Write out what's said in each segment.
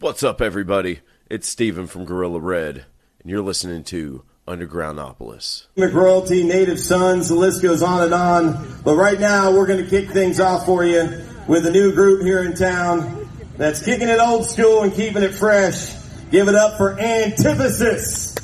What's up, everybody? It's Steven from Gorilla Red, and you're listening to Undergroundopolis. McRoyalty, Native Sons, the list goes on and on. But right now, we're going to kick things off for you with a new group here in town that's kicking it old school and keeping it fresh. Give it up for Antithesis.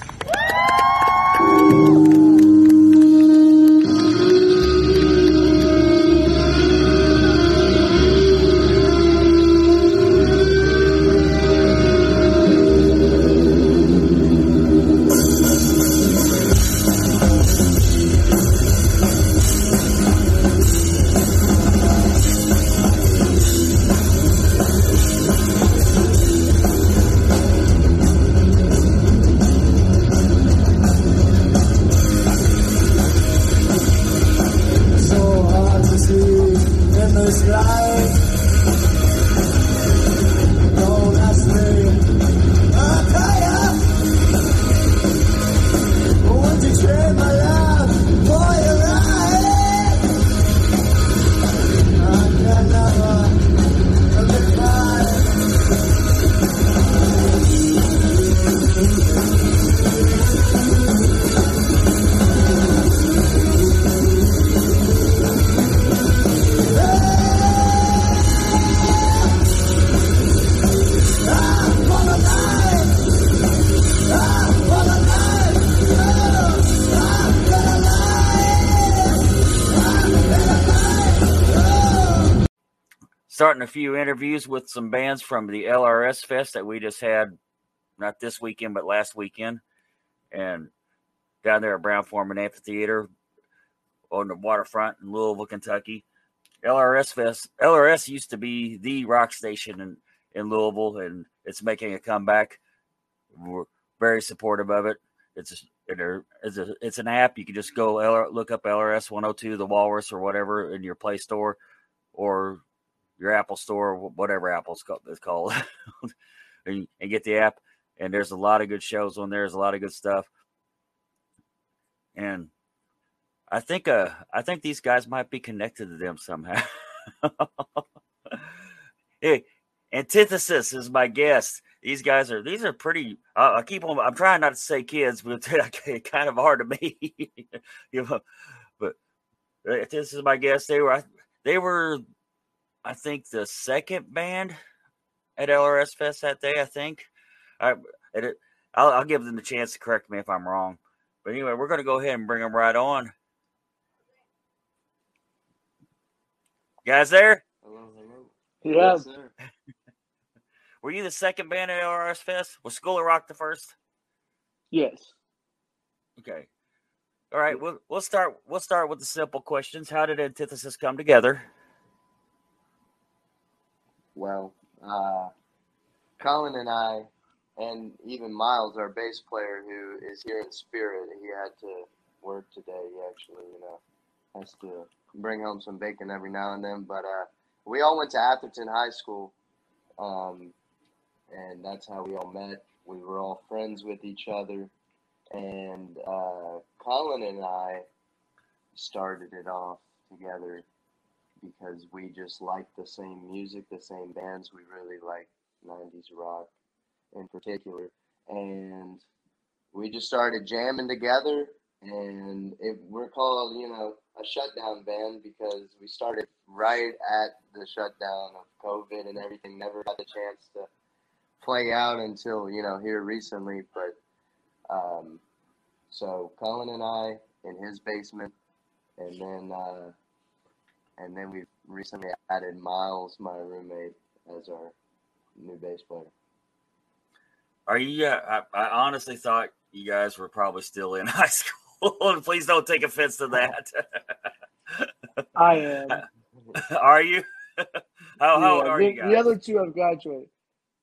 Few interviews with some bands from the LRS Fest that we just had, not this weekend, but last weekend. And down there at Brown-Forman Amphitheater on the waterfront in Louisville, Kentucky. LRS Fest, LRS used to be the rock station in, in Louisville, and it's making a comeback. We're very supportive of it. It's it's, a, it's an app. You can just go look up LRS 102, the Walrus, or whatever in your Play Store, or your Apple Store, whatever Apple's called, it's called, and, and get the app. And there's a lot of good shows on there. There's a lot of good stuff. And I think uh I think these guys might be connected to them somehow. hey, Antithesis is my guest. These guys are these are pretty. Uh, I keep on. I'm trying not to say kids, but it's kind of hard to me. you know, but uh, this is my guest. They were they were I think the second band at LRS Fest that day. I think. I it, I'll, I'll give them the chance to correct me if I'm wrong. But anyway, we're going to go ahead and bring them right on. You guys there? Hello, hello. Yeah. Yes, sir. Were you the second band at LRS Fest? Was School of Rock the first? Yes. Okay. All right. We'll we'll start we'll start with the simple questions. How did Antithesis come together? Well, uh, Colin and I, and even Miles, our bass player, who is here in spirit, he had to work today. He actually, you know, has to bring home some bacon every now and then. But uh, we all went to Atherton High School, um, and that's how we all met. We were all friends with each other, and uh, Colin and I started it off together because we just like the same music, the same bands. We really like 90s rock in particular. And we just started jamming together. And it, we're called, you know, a shutdown band because we started right at the shutdown of COVID and everything. Never got the chance to play out until, you know, here recently. But um, so Colin and I in his basement. And then, uh, and then we've recently added Miles, my roommate, as our new bass player. Are you? Uh, I, I honestly thought you guys were probably still in high school. and please don't take offense to that. I am. Are you? how, how old are the, you guys? the other two have graduated.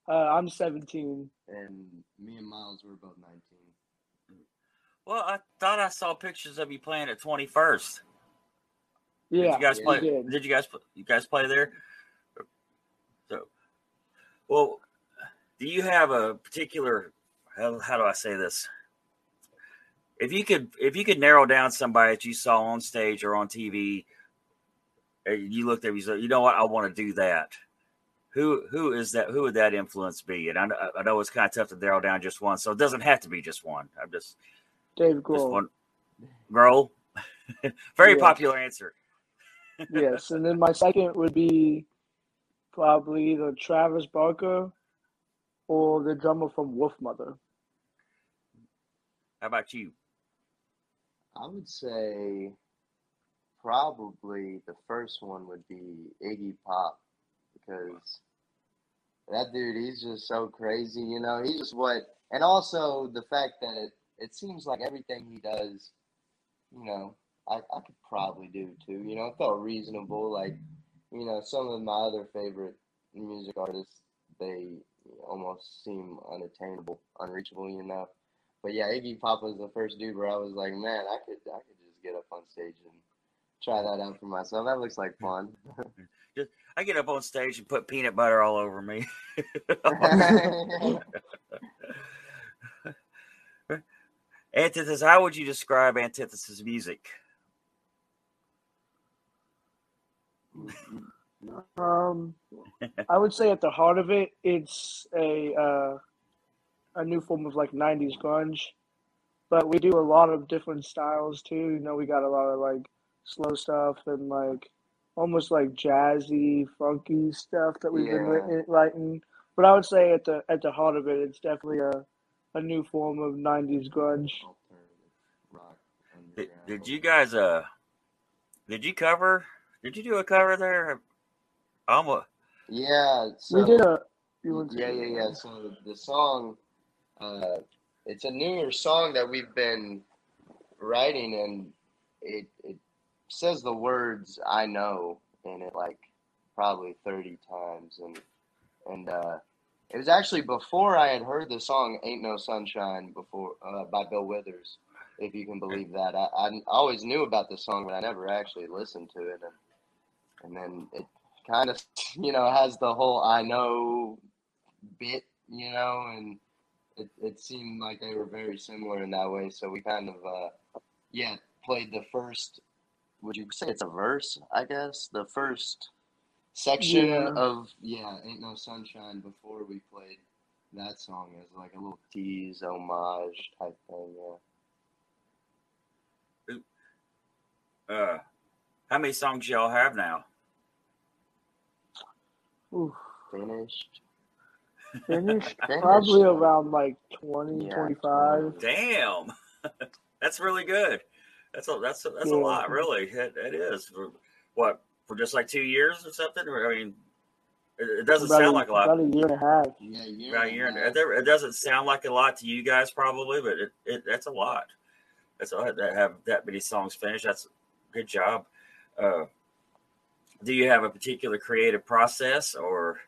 Uh, I'm 17. And me and Miles were both 19. well, I thought I saw pictures of you playing at Twenty First. Yeah. Did you guys yeah, play? did. Did you guys? You guys play there? So, well, do you have a particular? How, how do I say this? If you could, if you could narrow down somebody that you saw on stage or on TV, and you looked at, you said, you know what, I want to do that. who who is that? Who would that influence be? And I, know- I know it's kind of tough to narrow down just one, so it doesn't have to be just one. I'm just Dave just Grohl. one. Grohl, very Yeah. popular answer. Yes, and then my second would be probably either Travis Barker or the drummer from Wolfmother. How about you? I would say probably the first one would be Iggy Pop because that dude, he's just so crazy, you know. He's just what, and also the fact that it, it seems like everything he does, you know, I, I could probably do too. You know, it felt reasonable. Like, you know, some of my other favorite music artists, they almost seem unattainable, unreachable, you know. But yeah, Iggy Pop was the first dude where I was like, man, I could, I could just get up on stage and try that out for myself. That looks like fun. Just I get up on stage and put peanut butter all over me. Antithesis, how would you describe Antithesis music? Um, I would say at the heart of it, it's a uh, a new form of like '90s grunge, but we do a lot of different styles too. You know, we got a lot of like slow stuff and like almost like jazzy, funky stuff that we've been Yeah. wri- writing. But I would say at the at the heart of it, it's definitely a a new form of '90s grunge. Did, did you guys uh did you cover did you do a cover there? Almost Yeah. So, we did a. You want Yeah, yeah, yeah. So the song, uh, it's a newer song that we've been writing, and it it says the words "I know" in it like probably thirty times, and and uh, it was actually before I had heard the song "Ain't No Sunshine" before uh, by Bill Withers, if you can believe that. I, I always knew about the song, but I never actually listened to it, and and then it kind of you know has the whole I know bit, you know, and it, it seemed like they were very similar in that way. So we kind of, uh, yeah, played the first. Would you say it's a verse? I guess the first section Yeah. of yeah, "Ain't No Sunshine" before we played that song as like a little tease, homage type thing. Yeah. uh how many songs y'all have now? Oof. Finished. Finished Finished. probably around like 20, Yeah, 25. Damn. that's really good. That's a that's a, that's a lot, really. It, it is. For, what for just like two years or something? I mean, it, it doesn't About sound like a lot. About a year and a half. Yeah, year About a and year, and half. it, it doesn't sound like a lot to you guys, probably, but it, it that's a lot. That's a lot to have that many songs finished. That's a good job. Uh, do you have a particular creative process, or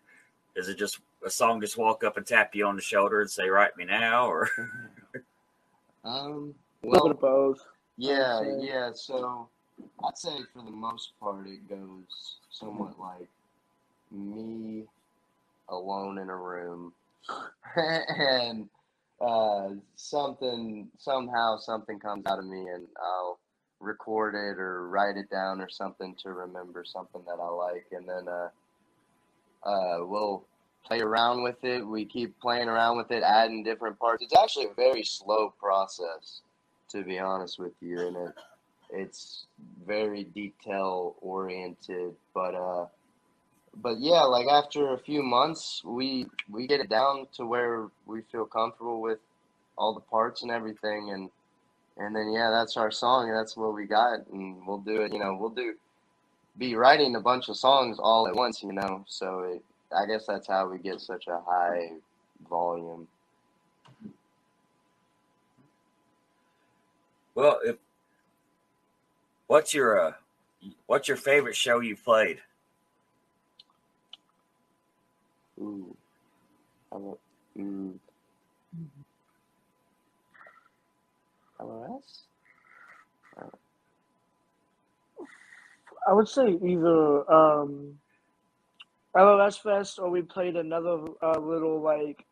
is it just a song just walk up and tap you on the shoulder and say "Write me now"? Or Um. Well, bit both. Yeah, say. yeah. So I'd say for the most part, it goes somewhat like me alone in a room, and uh, something somehow something comes out of me, and I'll record it or write it down or something to remember something that I like, and then uh, uh, we'll play around with it. We keep playing around with it, adding different parts. It's actually a very slow process to be honest with you, and it it's very detail oriented, but uh, but yeah, like after a few months, we we get it down to where we feel comfortable with all the parts and everything, and and then yeah, that's our song, that's what we got, and we'll do it. You know, we'll do be writing a bunch of songs all at once, you know. So it, I guess that's how we get such a high volume. well, if what's your uh, what's your favorite show you played? Ooh. I don't- mm. LRS? I would say either um, LRS Fest or we played another uh, little like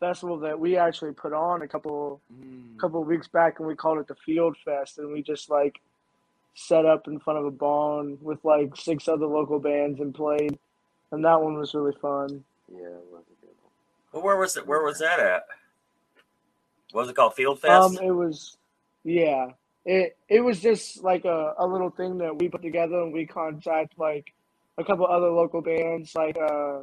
festival that we actually put on a couple Mm. couple weeks back, and we called it the Field Fest, and we just like set up in front of a barn with like six other local bands and played. and that one was really fun. Yeah, it was a good one. Well, where was it? Where was that at? What was it called? Field Fest. Um, it was, yeah, it it was just like a, a little thing that we put together, and we contact like a couple other local bands like uh,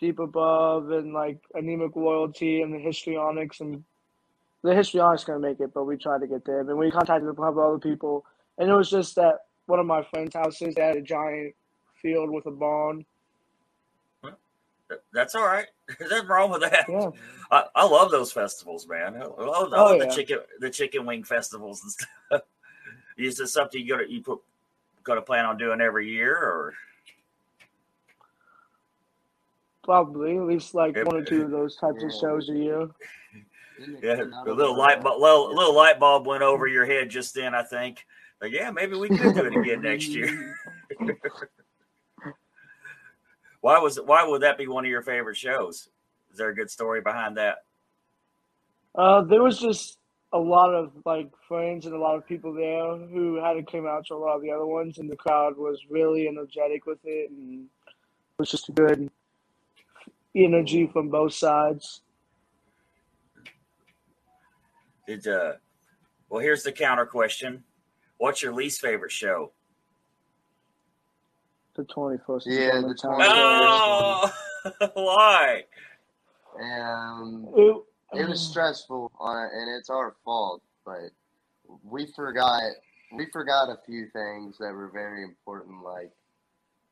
Deep Above and like Anemic Loyalty and the Histrionics, and the Histrionics gonna make it, but we tried to get them, and we contacted a couple other people, and it was just that one of my friends' houses they had a giant field with a barn. That's all right. There's nothing wrong with that. Yeah. I, I love those festivals, man. I love, I love Oh, the yeah. chicken the chicken wing festivals and stuff. Is this something you gonna you put gonna plan on doing every year or Probably at least like Yep. one or two of those types of shows a year. Yeah, a little light bulb, little, little light bulb went over your head just then. I think, like, yeah, maybe we could do it again next year. why was why would that be one of your favorite shows? Is there a good story behind that? Uh, there was just a lot of like friends and a lot of people there who hadn't come out to a lot of the other ones, and the crowd was really energetic with it, and it was just a good energy from both sides. Did uh, well, here's the counter question: What's your least favorite show? The twenty first. Yeah, the 21st. Oh, why? And It, it was stressful, uh, and it's our fault. But we forgot we forgot a few things that were very important, like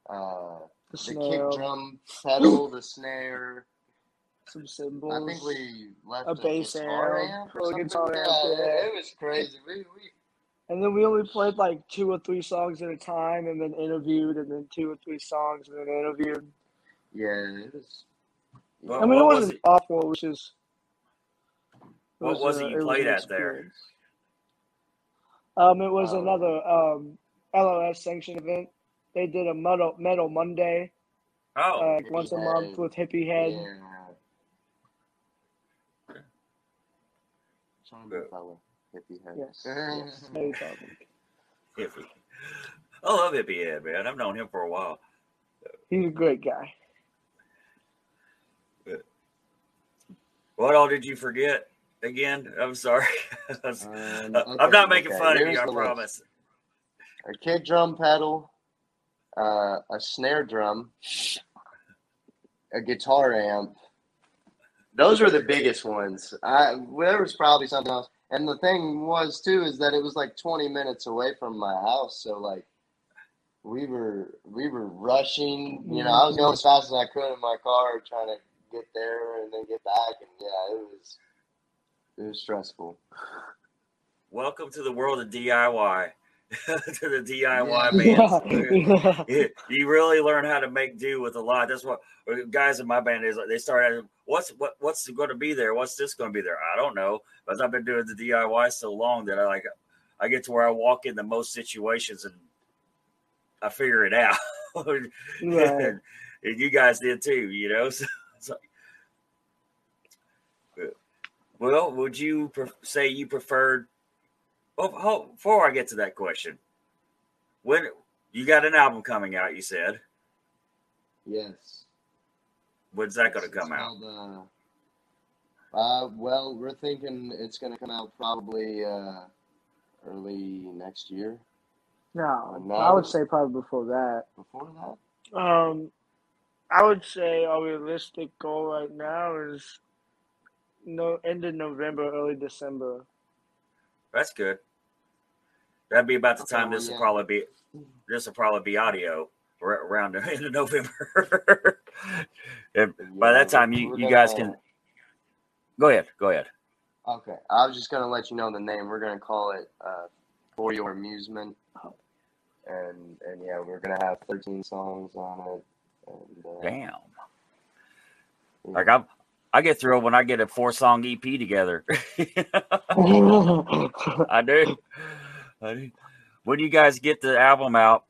uh, the the kick drum pedal, the snare. some cymbals. I think we left A a, bass guitar amp, amp or or a guitar amp, yeah. it was crazy. We, we and then we only played like two or three songs at a time, and then interviewed, and then two or three songs, and then interviewed. yeah, it was. Well, I mean, it what was wasn't it- awful. It was just. What was it a- you was played an at there? experience. Um, it was Oh. another um LRS sanctioned event. They did a metal metal Monday, Oh, uh, like Hippie once a month with Hippie Head. Yeah. Charming fella, hippie head. Yes, yes, very talented. hippie. I love Hippie Head, man. I've known him for a while. He's a great guy. What all did you forget again? I'm sorry. Um, I'm not making okay, fun of you. I the list. promise. A kid drum pedal, uh, a snare drum, a guitar amp. Those were the biggest ones. I there was probably something else. And the thing was too is that it was like 20 minutes away from my house, so like we were we were rushing. You know, I was going as mm-hmm. fast as I could in my car, trying to get there and then get back. And yeah, it was it was stressful. Welcome to the world of DIY. to the DIY Yeah. bands. Yeah. Yeah, you really learn how to make do with a lot. That's what uh, guys in my band is like. They started. What's what what's going to be there? What's this going to be there? I don't know. But I've been doing the DIY so long that I like. I get to where I walk into most situations and I figure it out. Right. and you guys did too, you know. So, it's like- uh, well, would you pre- say you preferred? Well, ho- before I get to that question, when you got an album coming out, you said, Yes. when's that going to It's come out? called, Uh, uh, well, we're thinking it's going to come out probably uh, early next year. No, No. I would say probably before that. Before that, Um, I would say our realistic goal right now is no end of November, early December. That's good. That'd be about the Okay, time well, this will probably be. This will probably be audio ar- around the end of November. and by that time, you, you guys can go ahead. Go ahead. Okay, I was just going to let you know the name. We're going to call it uh, For Your Amusement. And, and yeah, we're going to have 13 songs on it. And, uh, Damn. yeah. Like I'm, I get thrilled when I get a four song EP together. I do. I. When you guys get the album out,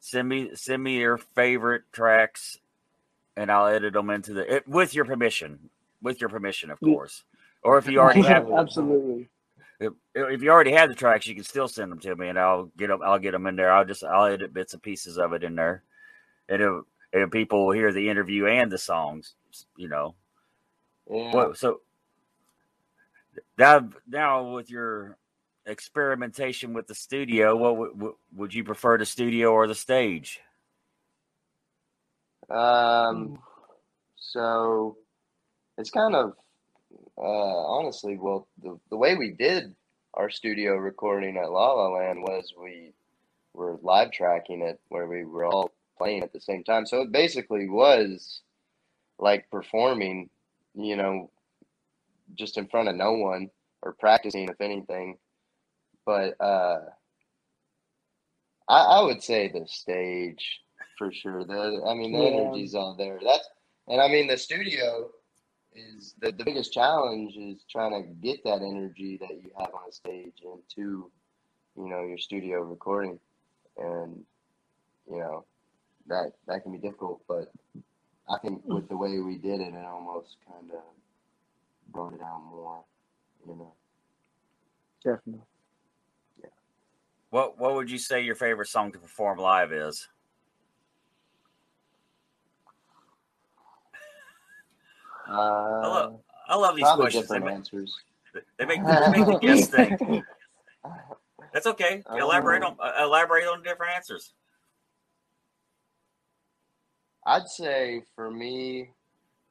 send me send me your favorite tracks, and I'll edit them into the it, with your permission. With your permission, of mm. course. Or if you already have Absolutely. if, if you already have the tracks, you can still send them to me, and I'll get them. I'll get them in there. I'll just I'll edit bits and pieces of it in there, and it, and people will hear the interview and the songs. You know, Yeah. what so now now with your experimentation with the studio, what would- would would you prefer the studio or the stage? Um, so it's kind of uh, honestly, well, the the way we did our studio recording at La La Land was we were live tracking it where we were all playing at the same time. So it basically was like performing, you know, just in front of no one or practicing, if anything. But uh, I, I would say the stage for sure. The I mean the Yeah. energy's all there. That's and I mean the studio is the, the biggest challenge is trying to get that energy that you have on a stage into you know your studio recording and you know that that can be difficult but I think with the way we did it it almost kind of brought it out more you know Definitely. What what would you say your favorite song to perform live is? I uh, love, I love these questions. They different make, answers they make they make the guests think. That's okay. Elaborate Um, on uh, elaborate on different answers. I'd say for me,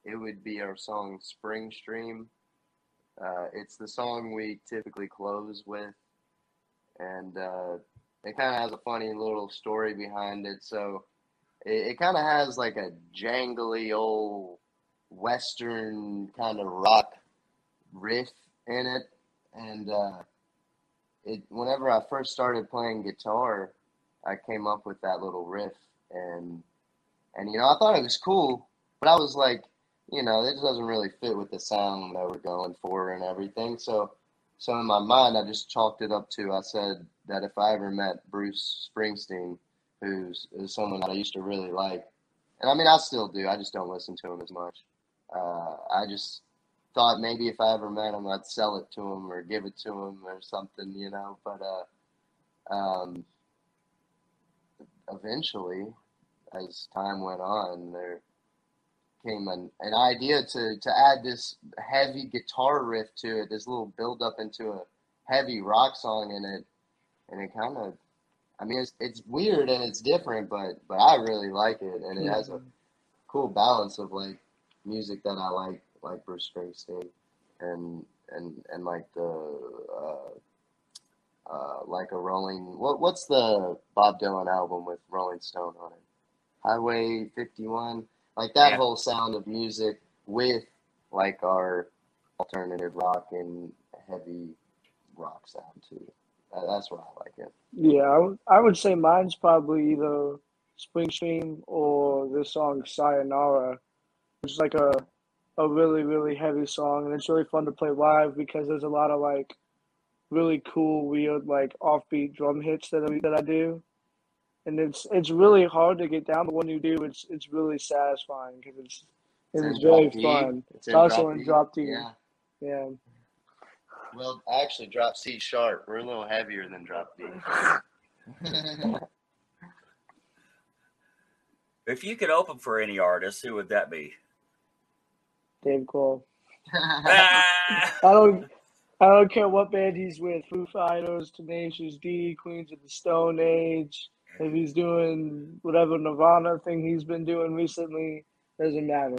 it would be our song Spring Stream. Uh, it's the song we typically close with, and uh, it kind of has a funny little story behind it. So it, it kind of has like a jangly old Western kind of rock riff in it, and uh, it. Whenever I first started playing guitar, I came up with that little riff and and you know, I thought it was cool, but I was like, you know, it doesn't really fit with the sound that we're going for and everything. So, so in my mind, I just chalked it up to I said that if I ever met Bruce Springsteen, who's is someone that I used to really like, and I mean, I still do. I just don't listen to him as much. Uh, I just thought maybe if I ever met him, I'd sell it to him or give it to him or something, you know. But uh, um, eventually, as time went on, there came an, an idea to, to add this heavy guitar riff to it, this little build up into a heavy rock song in it. And it kind of, I mean, it's, it's weird and it's different, but, but I really like it. And it has a cool balance of like music that I like, like Bruce Springsteen and, and, and like the, uh, uh, like a Rolling, what, what's the Bob Dylan album with Rolling Stone on it? Highway 51, like that Yeah. whole sound of music with like our alternative rock and heavy rock sound too. That- That's why I like it. Yeah, I would, say mine's probably either Springsteen or the song Sayonara, which is like a a really really heavy song, and it's really fun to play live because there's a lot of like really cool weird like offbeat drum hits that I, that I do, and it's it's really hard to get down, but when you do, it's it's really satisfying because it's It's it's in very D. fun. It's It's in also drop in drop D. Yeah. Yeah. Well, I actually drop C sharp. We're a little heavier than drop D. If you could open for any artist, who would that be? Dave Grohl. Ah! I don't I don't care what band he's with, Foo Fighters, Tenacious D, Queens of the Stone Age, if he's doing whatever Nirvana thing he's been doing recently, doesn't matter.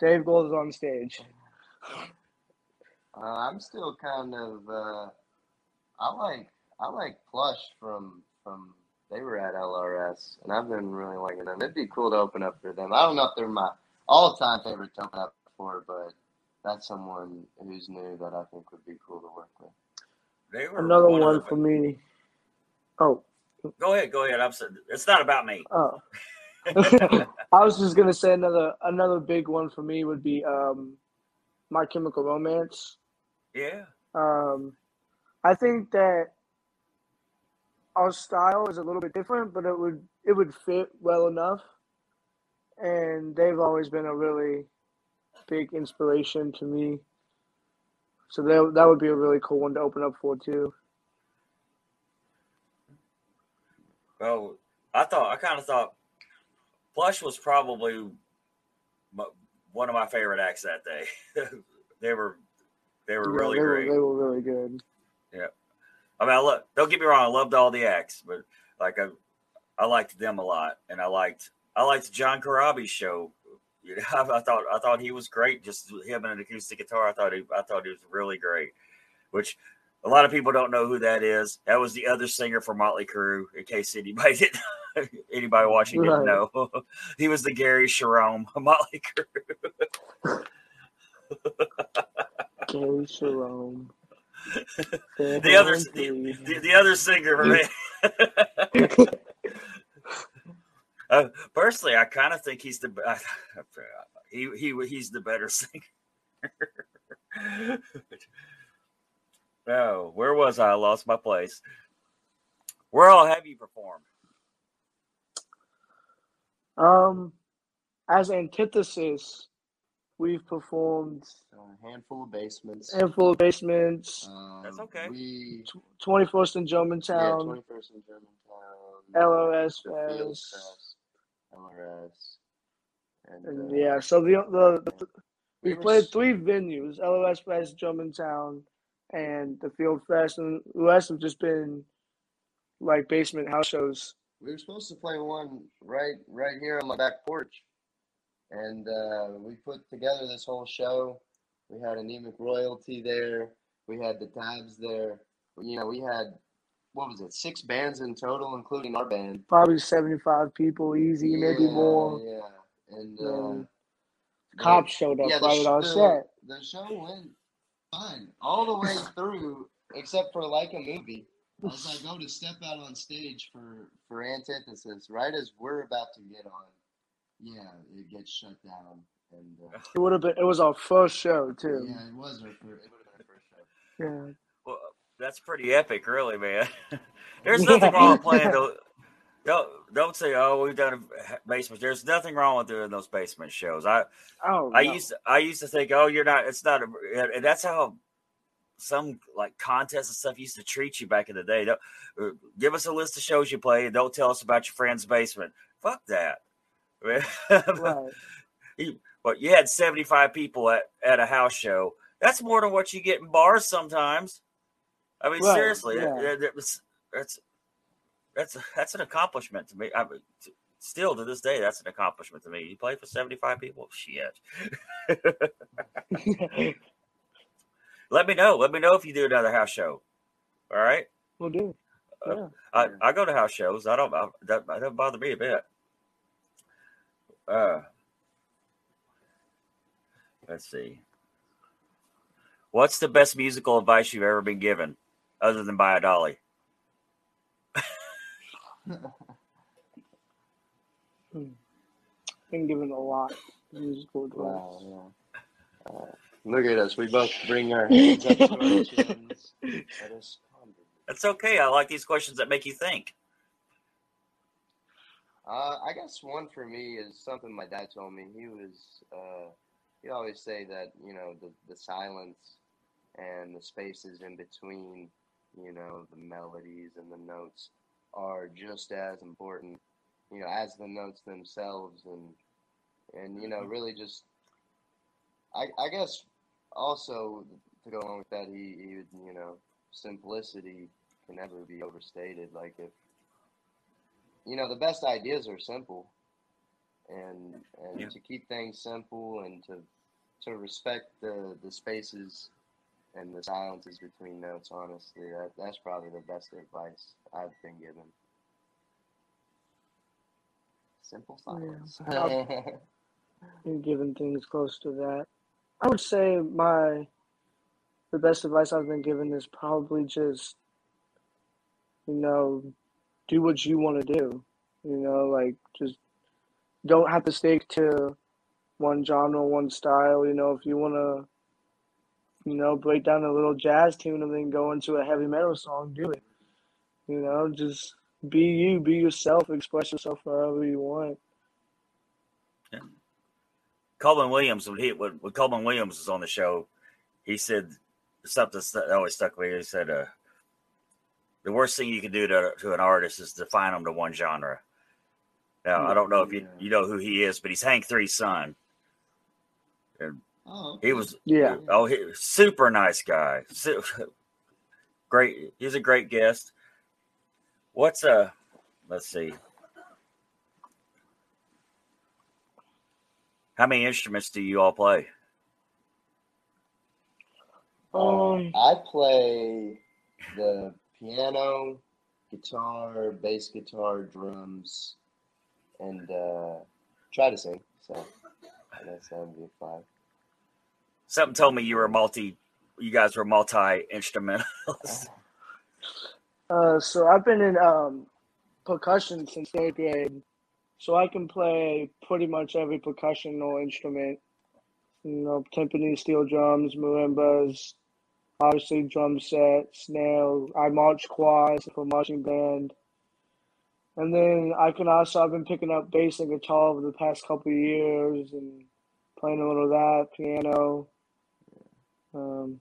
Dave Grohl is on stage. Uh, I'm still kind of. Uh, I like I like Plush from from they were at LRS, and I've been really liking them. It'd be cool to open up for them. I don't know if they're my all time favorite to open up for, but that's someone who's new that I think would be cool to work with. They were Another one one for me. Oh, Go ahead, go ahead. I'm sorry. It's not about me. oh. I was just gonna say another another big one for me would be um, My Chemical Romance. yeah. Um, I think that our style is a little bit different, but it would it would fit well enough. And they've always been a really big inspiration to me. So that that would be a really cool one to open up for too. Well, I thought I kind of thought Plush was probably one of my favorite acts that day. they were they were Yeah, really they great. They were really good. Yeah, I mean, I lo- don't get me wrong, I loved all the acts, but like I, I liked them a lot, and I liked I liked John Corabi's show. You know, I, I thought I thought he was great. Just him and an acoustic guitar, I thought he I thought he was really great. Which a lot of people don't know who that is. That was the other singer for Motley Crue. In case anybody didn't, anybody watching didn't know, he was the Gary Cherone of Motley Crue. Gary Cherone. The other the, the, the other singer for me. Uh, personally, I kind of think he's the be- he he he's the better singer. Oh, where was I? I lost my place. Where all have you performed? Um, as antithesis, we've performed a handful of basements. a handful of basements, Um, That's okay. We twenty first in yeah, Germantown, twenty first in Germantown. LRS the Field Fest. Fest, LRS, and, and uh, yeah. So the the, the we we played three venues: LRS Fest, Germantown, and the Field Fest, and the rest have just been like basement house shows. We were supposed to play one right right here on my back porch, and uh, we put together this whole show. We had anemic royalty there. We had the tabs there. You know, we had what was it, six bands in total, including our band. Probably seventy five people, easy, maybe more. Yeah, and Um, uh, Cops showed up yeah, the, right sh- at our the, set. the show went fine all the way through, except for like a movie. As I go to step out on stage for for antithesis. Right as we're about to get on, yeah, it gets shut down, and uh, It would have been. It was our first show too. yeah, it was our first. It would have been our first show. Yeah. Well, that's pretty epic, really, man. There's nothing wrong with playing those. Don't don't say, "Oh, we've done a basement." There's nothing wrong with doing those basement shows. I Oh, I no. used to, I used to think, oh, you're not. It's not. A, and that's how some like contests and stuff used to treat you back in the day. Don't, uh, give us a list of shows you play, and don't tell us about your friend's basement. Fuck that. right. you, well, you had 75 people at, at a house show. That's more than what you get in bars sometimes. I mean, Right, seriously, yeah. that- that was- that's that's that's an accomplishment to me. I mean, t- still to this day, that's an accomplishment to me. You play for 75 people, shit. Let me know. Let me know if you do another house show. All right. we'll do. Uh, Yeah. I, I go to house shows. I don't. I, that, that doesn't bother me a bit. Uh, let's see. What's the best musical advice you've ever been given, other than buy a dolly? Been given a lot of musical advice. Wow, yeah. Uh, look at us. We both bring our hands up to our chins. Let. That's okay. I like these questions that make you think. Uh, I guess one for me is something my dad told me. He was, uh, he'd always say that, you know, the, the silence and the spaces in between, you know, the melodies and the notes are just as important, you know, as the notes themselves. And, and, you know, mm-hmm. really just, I, I guess also to go along with that, he, he would, you know, simplicity can never be overstated. Like if, you know the best ideas are simple and and Yeah. to keep things simple and to to respect the the spaces and the silences between notes honestly that that's probably the best advice i've been given simple silence Been given things close to that. I would say my the best advice I've been given is probably just you know do what you want to do. You know, like just don't have to stick to one genre, one style. You know, if you want to, you know, break down a little jazz tune and then go into a heavy metal song, do it. You know, just be you, be yourself, express yourself however you want. Yeah. Coleman Williams, when he when, when Coleman Williams was on the show, he said something that always stuck with me. He said, uh, "The worst thing you can do to, to an artist is define them to one genre." Now I don't know if you you know who he is, but he's Hank Three's son. Oh, He was Yeah. oh he super nice guy. Great, he's a great guest. What's uh let's see. How many instruments do you all play? Um, I play the piano, guitar, bass guitar, drums, and uh, try to sing. So that's that would be five. Something told me you were multi you guys were multi instrumentalists. Uh, so I've been in um, percussion since third grade, so I can play pretty much every percussional instrument. You know, timpani, steel drums, marimbas, obviously drum set, snare. I march quads for marching band, and then I can also I've been picking up bass and guitar over the past couple years and playing a little of that piano, um,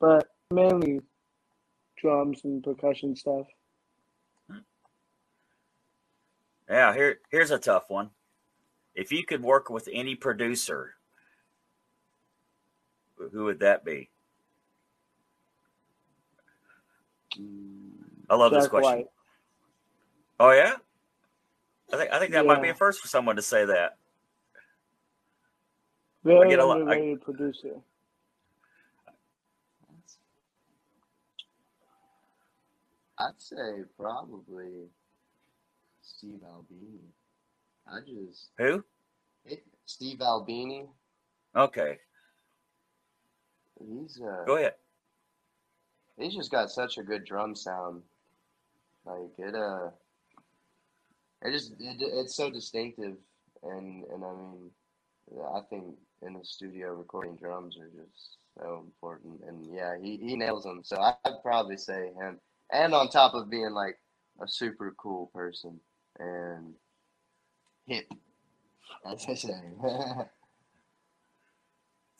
but mainly drums and percussion stuff. Yeah, here here's a tough one. If you could work with any producer, who would that be? I love this question. White. Oh yeah, I think I think that might be Yeah. a first for someone to say that. Very get a lot- I- producer. I'd say probably Steve Albini. I just Who? it, Steve Albini. Okay, He's uh, go ahead. he's just got such a good drum sound. Like it, uh, it just it, it's so distinctive, and and I mean, I think in the studio recording drums are just so important, and yeah, he he nails them. So I'd probably say him, and on top of being like a super cool person and hip, as I say. I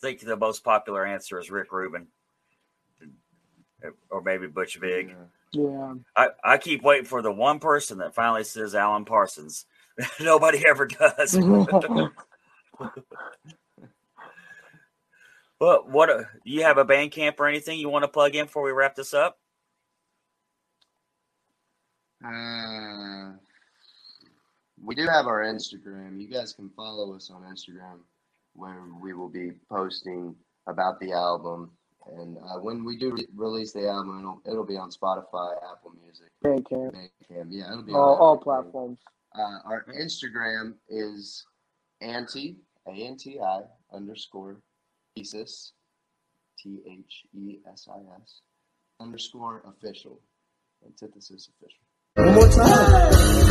think the most popular answer is Rick Rubin, or maybe Butch Vig. Yeah. I, I keep waiting for the one person that finally says Alan Parsons. Nobody ever does. But what uh, you have a Bandcamp or anything you want to plug in before we wrap this up? Uh, we do have our Instagram. You guys can follow us on Instagram, where we will be posting about the album. And uh, when we do re- release the album, it'll, it'll be on Spotify, Apple Music, Bandcamp. Bandcamp. Yeah, it'll be All, on all platforms. Uh, our Instagram is anti a n t i underscore thesis t h e s i s underscore official antithesis official. One more